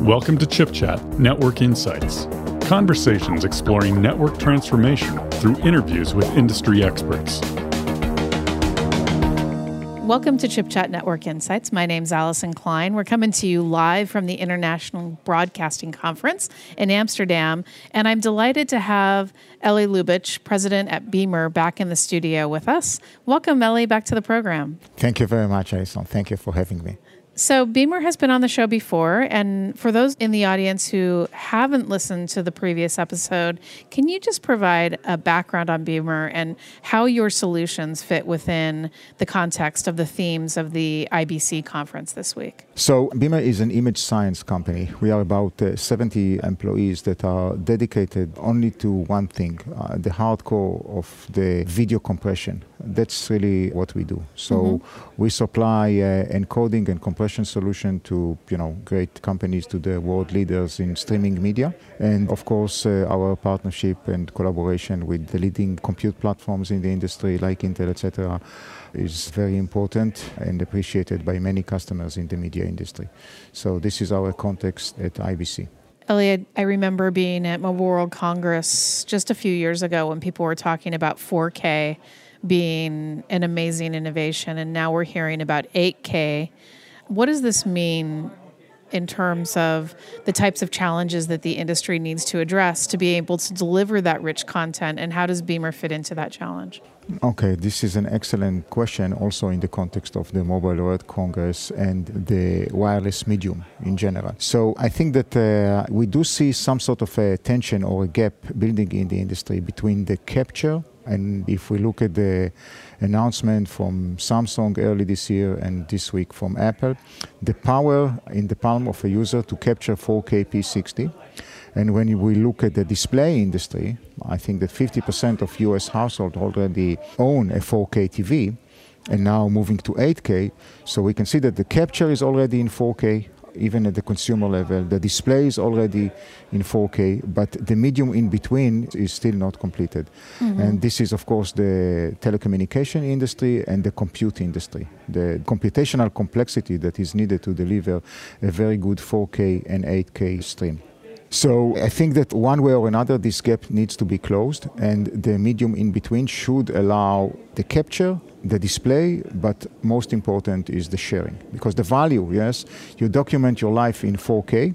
Welcome to Chip Chat Network Insights. Conversations exploring network transformation through interviews with industry experts. Welcome to Chip Chat Network Insights. My name's Allyson Klein. We're coming to you live from the International Broadcasting Conference in Amsterdam, and I'm delighted to have Eli Lubitch, president at Beamr, back in the studio with us. Welcome, Eli, back to the program. Thank you very much, Allyson. Thank you for having me. So, Beamr has been on the show before. And for those in the audience who haven't listened to the previous episode, can you just provide a background on Beamr and how your solutions fit within the context of the themes of the IBC conference this week? So, Beamr is an image science company. We are about uh, 70 employees that are dedicated only to one thing uh, the hardcore of the video compression. That's really what we do. So, mm-hmm. we supply uh, encoding and compression solution to you know great companies, to the world leaders in streaming media, and of course uh, our partnership and collaboration with the leading compute platforms in the industry like Intel, etc., is very important and appreciated by many customers in the media industry. So this is our context at IBC. Elliot, I remember being at Mobile World Congress just a few years ago when people were talking about 4K being an amazing innovation, and now we're hearing about 8K what does this mean in terms of the types of challenges that the industry needs to address to be able to deliver that rich content, and how does Beamr fit into that challenge? Okay, this is an excellent question also in the context of the Mobile World Congress and the wireless medium in general. So I think that uh, we do see some sort of a tension or a gap building in the industry between the capture and if we look at the announcement from Samsung early this year and this week from Apple, the power in the palm of a user to capture 4K P60. And when we look at the display industry, I think that 50% of US households already own a 4K TV and now moving to 8K. So we can see that the capture is already in 4K, even at the consumer level. The display is already in 4K, but the medium in between is still not completed. Mm-hmm. And this is, of course, the telecommunication industry and the compute industry. The computational complexity that is needed to deliver a very good 4K and 8K stream. So I think that one way or another, this gap needs to be closed, and the medium in between should allow the capture, the display, but most important is the sharing. Because the value, yes, you document your life in 4K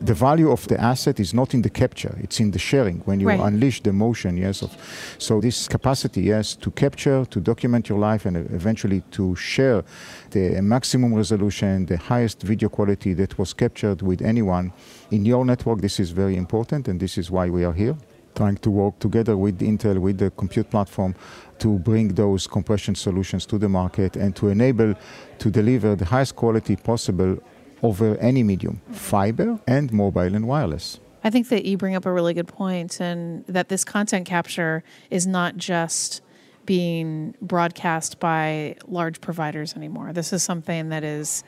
the value of the asset is not in the capture, it's in the sharing when you right. unleash the motion, yes. Of, so this capacity, yes, to capture, to document your life, and eventually to share the maximum resolution, the highest video quality that was captured with anyone in your network, this is very important, and this is why we are here trying to work together with Intel, with the compute platform, to bring those compression solutions to the market and to enable to deliver the highest quality possible over any medium, fiber and mobile and wireless. I think that you bring up a really good point, and that this content capture is not just being broadcast by large providers anymore. This is something that is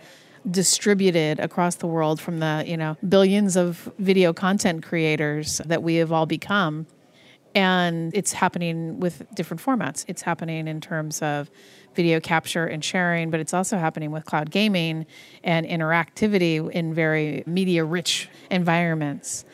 distributed across the world from the you know billions of video content creators that we have all become and it's happening with different formats it's happening in terms of video capture and sharing, but it's also happening with cloud gaming and interactivity in very media rich environments.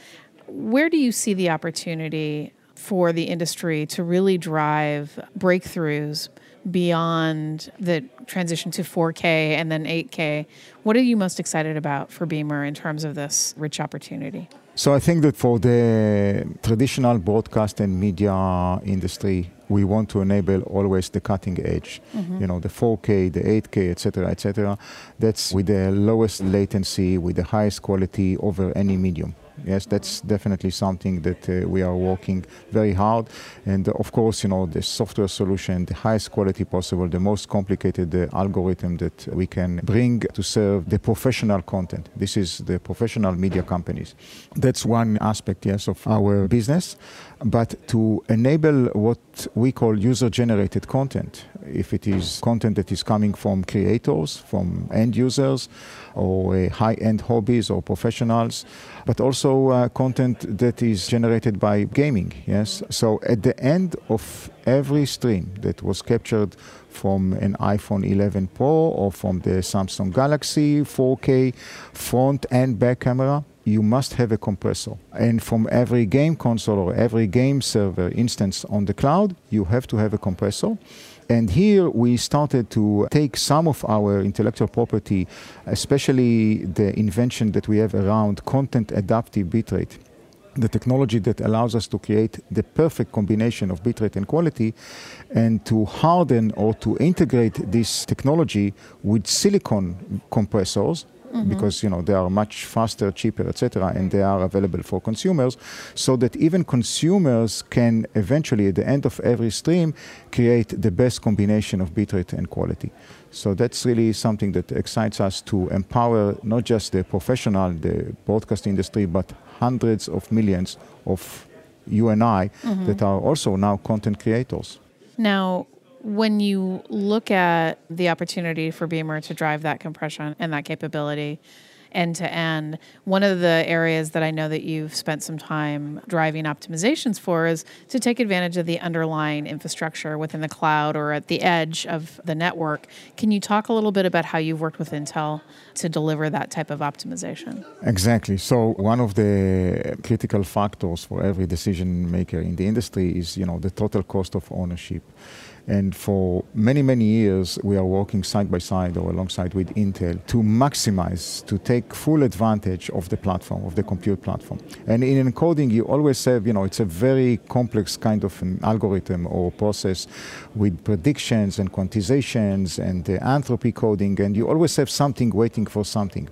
Where do you see the opportunity for the industry to really drive breakthroughs beyond the transition to 4K and then 8K? What are you most excited about for Beamr in terms of this rich opportunity? So I think that for the traditional broadcast and media industry, we want to enable always the cutting edge. Mm-hmm. You know, the 4K, the 8K, etc., etc. That's with the lowest latency, with the highest quality over any medium. Yes, that's definitely something that uh, we are working very hard. And uh, of course, you know, the software solution, the highest quality possible, the most complicated uh, algorithm that we can bring to serve the professional content. This is the professional media companies. That's one aspect, yes, of our business. But to enable what we call user generated content, if it is content that is coming from creators, from end users, or uh, high end hobbies or professionals, but also uh, content that is generated by gaming. Yes. So at the end of every stream that was captured from an iPhone 11 Pro or from the Samsung Galaxy 4K front and back camera, you must have a compressor. And from every game console or every game server instance on the cloud, you have to have a compressor. And here we started to take some of our intellectual property, especially the invention that we have around content adaptive bitrate the technology that allows us to create the perfect combination of bitrate and quality and to harden or to integrate this technology with silicon compressors mm-hmm. because you know they are much faster, cheaper, etc., and they are available for consumers, so that even consumers can eventually, at the end of every stream, create the best combination of bitrate and quality. So that's really something that excites us to empower not just the professional, the broadcast industry, but hundreds of millions of you and I mm-hmm. that are also now content creators. Now, when you look at the opportunity for Beamr to drive that compression and that capability end to end, one of the areas that I know that you've spent some time driving optimizations for is to take advantage of the underlying infrastructure within the cloud or at the edge of the network. Can you talk a little bit about how you've worked with Intel to deliver that type of optimization? Exactly. So one of the critical factors for every decision maker in the industry is, you know, the total cost of ownership. And for many, many years, we are working side by side or alongside with Intel to maximize, to take full advantage of the platform, of the compute platform. And in encoding, you always have, you know, it's a very complex kind of an algorithm or process with predictions and quantizations and uh, entropy coding, and you always have something waiting for something.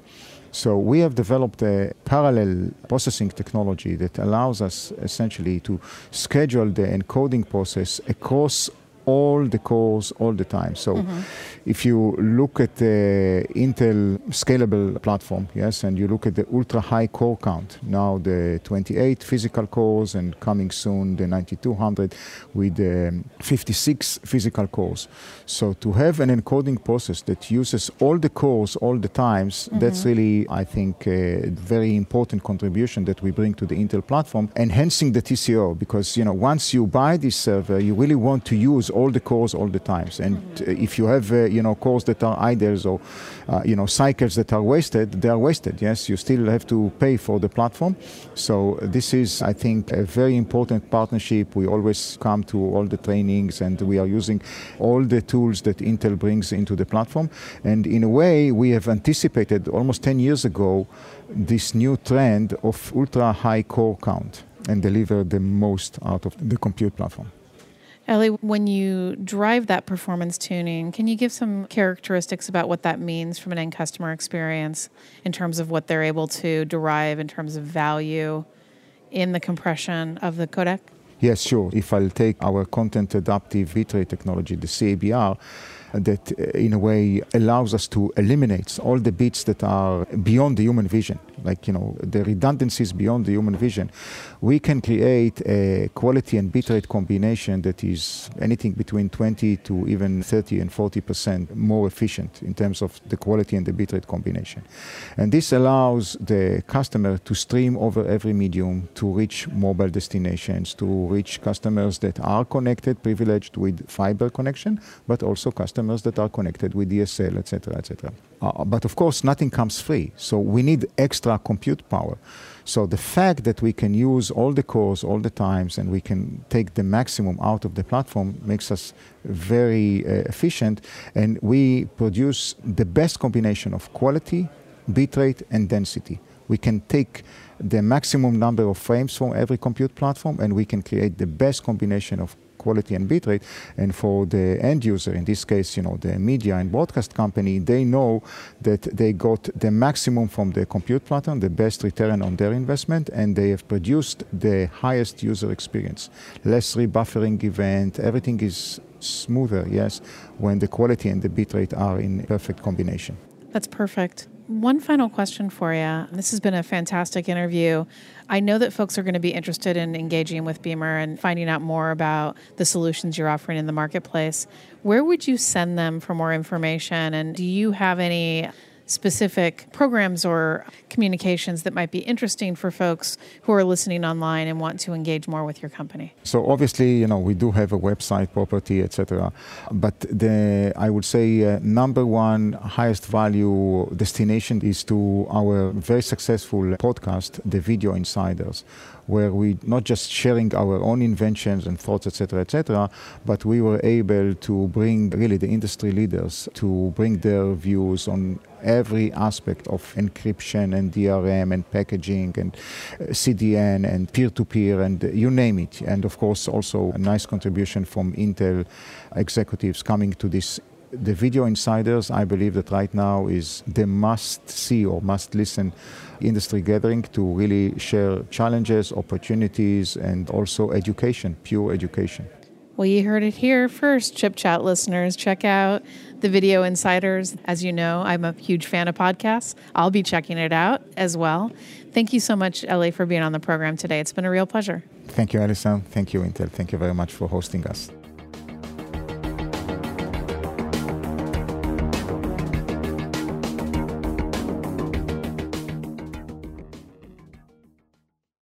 So we have developed a parallel processing technology that allows us essentially to schedule the encoding process across all the cores all the time. So mm-hmm. if you look at the Intel scalable platform, yes, and you look at the ultra high core count, now the 28 physical cores and coming soon the 9200 with um, 56 physical cores. So to have an encoding process that uses all the cores all the times, mm-hmm. that's really, I think, a very important contribution that we bring to the Intel platform, enhancing the TCO because, you know, once you buy this server, you really want to use all the cores all the times. And mm-hmm. if you have, uh, you know, cores that are idles or, uh, you know, cycles that are wasted, they are wasted. Yes, you still have to pay for the platform. So this is, I think, a very important partnership. We always come to all the trainings and we are using all the tools that Intel brings into the platform. And in a way, we have anticipated almost 10 years ago this new trend of ultra high core count and deliver the most out of the compute platform. Eli, when you drive that performance tuning, can you give some characteristics about what that means from an end customer experience in terms of what they're able to derive in terms of value in the compression of the codec? Yes, sure. If I'll take our content adaptive bitrate technology, the CABR, that uh, in a way allows us to eliminate all the bits that are beyond the human vision, like you know the redundancies beyond the human vision. We can create a quality and bitrate combination that is anything between 20 to even 30 and 40 percent more efficient in terms of the quality and the bitrate combination. And this allows the customer to stream over every medium to reach mobile destinations, to reach customers that are connected, privileged with fiber connection, but also customers customers that are connected with DSL, etc., etc. Uh, but of course, nothing comes free. So we need extra compute power. So the fact that we can use all the cores all the times and we can take the maximum out of the platform makes us very uh, efficient, and we produce the best combination of quality, bitrate, and density. We can take the maximum number of frames from every compute platform, and we can create the best combination of quality and bitrate. And for the end user, in this case, you know, the media and broadcast company, they know that they got the maximum from the compute platform, the best return on their investment, and they have produced the highest user experience. Less rebuffering event, everything is smoother, yes, when the quality and the bitrate are in perfect combination. That's perfect. One final question for you. This has been a fantastic interview. I know that folks are going to be interested in engaging with Beamr and finding out more about the solutions you're offering in the marketplace. Where would you send them for more information? And do you have any specific programs or communications that might be interesting for folks who are listening online and want to engage more with your company? So obviously, you know, we do have a website property, etc. But the I would say uh, number one highest value destination is to our very successful podcast, the Video Insiders, where we not just sharing our own inventions and thoughts, etc., etc., but we were able to bring really the industry leaders to bring their views on every aspect of encryption and DRM and packaging and uh, CDN and peer-to-peer and you name it. And of course, also a nice contribution from Intel executives coming to this the video insiders i believe that right now is the must see or must listen industry gathering to really share challenges opportunities and also education pure education well, you heard it here first, Chip Chat listeners. Check out the Video Insiders. As you know, I'm a huge fan of podcasts. I'll be checking it out as well. Thank you so much, Eli, for being on the program today. It's been a real pleasure. Thank you, Allyson. Thank you, Intel. Thank you very much for hosting us.